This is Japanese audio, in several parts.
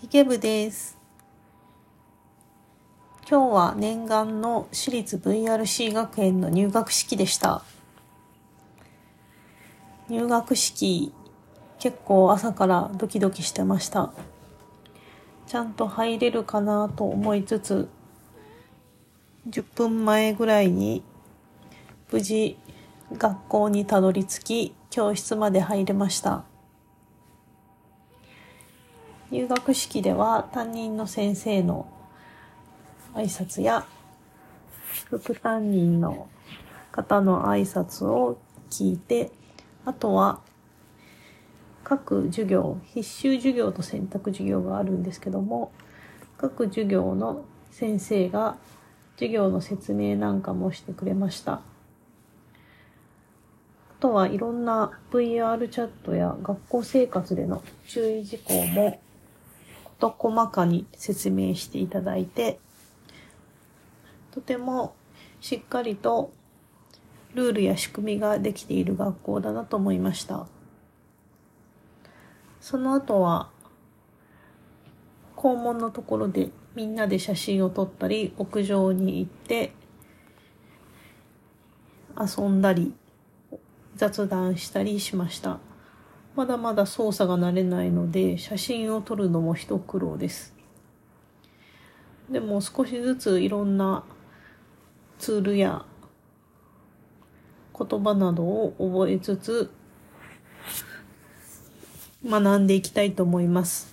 ヒゲ部です。今日は念願の私立 VRC 学園の入学式でした。入学式、結構朝からドキドキしてました。ちゃんと入れるかなと思いつつ、10分前ぐらいに無事学校にたどり着き、教室まで入れました。入学式では担任の先生の挨拶や副担任の方の挨拶を聞いて、あとは各授業、必修授業と選択授業があるんですけども、各授業の先生が授業の説明なんかもしてくれました。あとはいろんな VR チャットや学校生活での注意事項も事細かに説明していただいて、とてもしっかりとルールや仕組みができている学校だなと思いました。その後は、校門のところでみんなで写真を撮ったり、屋上に行って遊んだり、雑談したりしました。まだまだ操作が慣れないので、写真を撮るのも一苦労です。でも少しずついろんなツールや言葉などを覚えつつ、学んでいきたいと思います。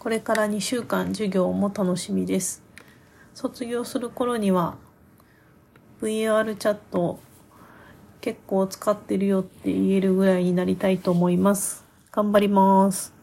これから2週間授業も楽しみです。卒業する頃には VR チャット結構使ってるよって言えるぐらいになりたいと思います。頑張ります。